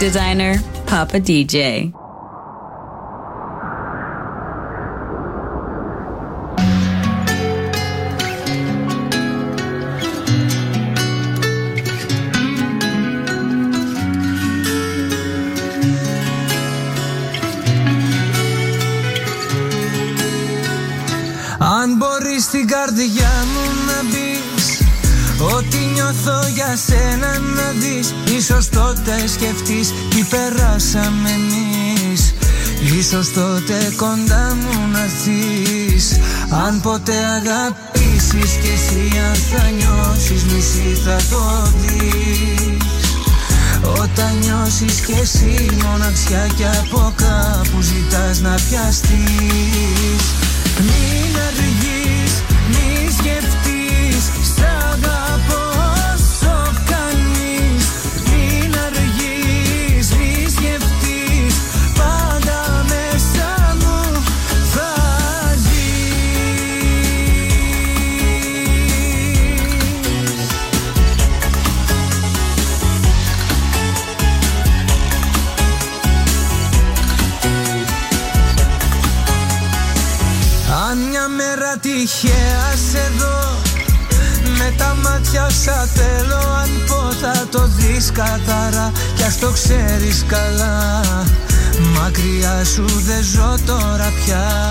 Designer, Papa DJ. Ίσως τότε σκεφτείς τι περάσαμε εμείς. Ίσως τότε κοντά μου να θείς Αν ποτέ αγαπήσεις και εσύ αν θα νιώσεις μισή θα το δεις. Όταν νιώσεις κι εσύ μοναξιά και από κάπου ζητάς να πιαστείς. Μην ξέρεις καλά. Μακριά σου δεν ζω τώρα πια.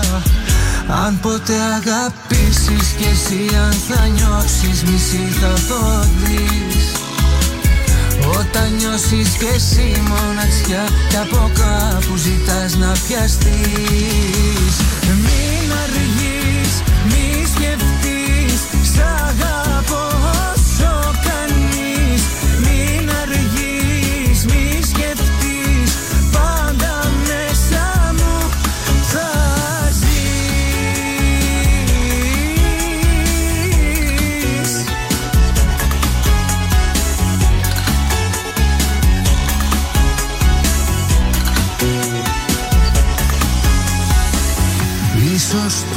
Αν ποτέ αγαπήσεις κι εσύ Αν θα νιώσεις μισή θα το δεις όταν νιώσεις και εσύ μοναξιά Κι από κάπου ζητάς να πιαστείς. Μην αργείς, μη σκεφτείς Σ' αγαπώ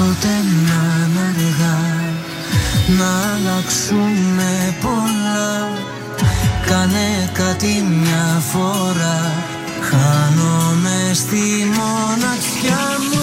Ίσως τότε να είναι αργά Να αλλάξουνε πολλά. Κάνε κάτι μια φορά. Χάνομαι στη μοναξιά μου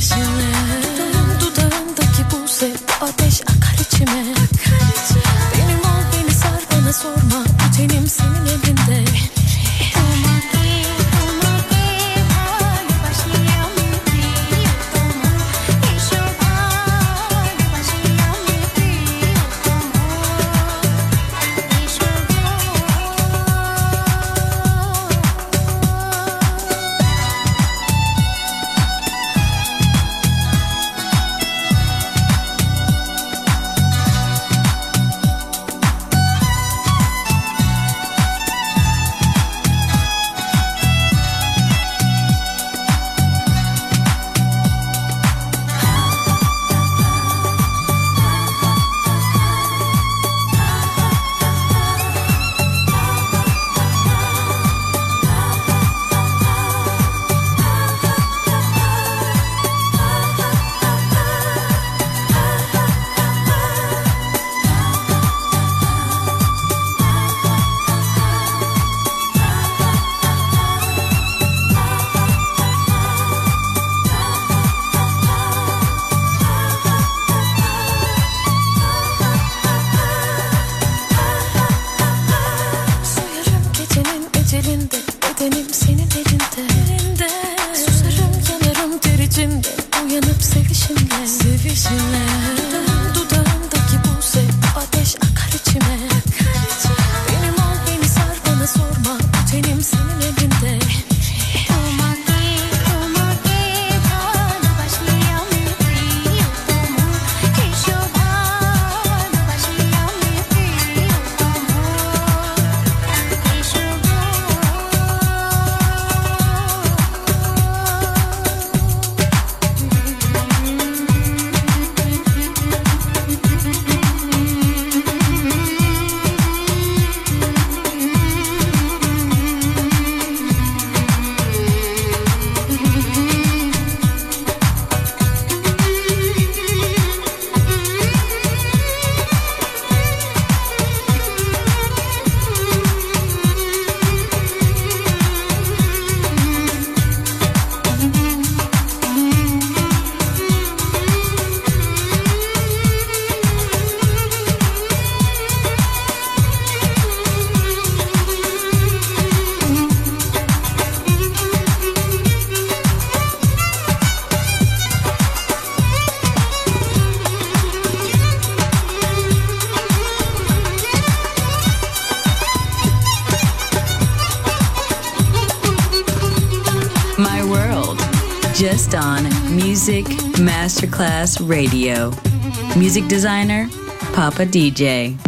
Sevişinle. Masterclass Radio. Music designer, Papa DJ.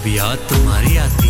कभी याद तुम्हारी आती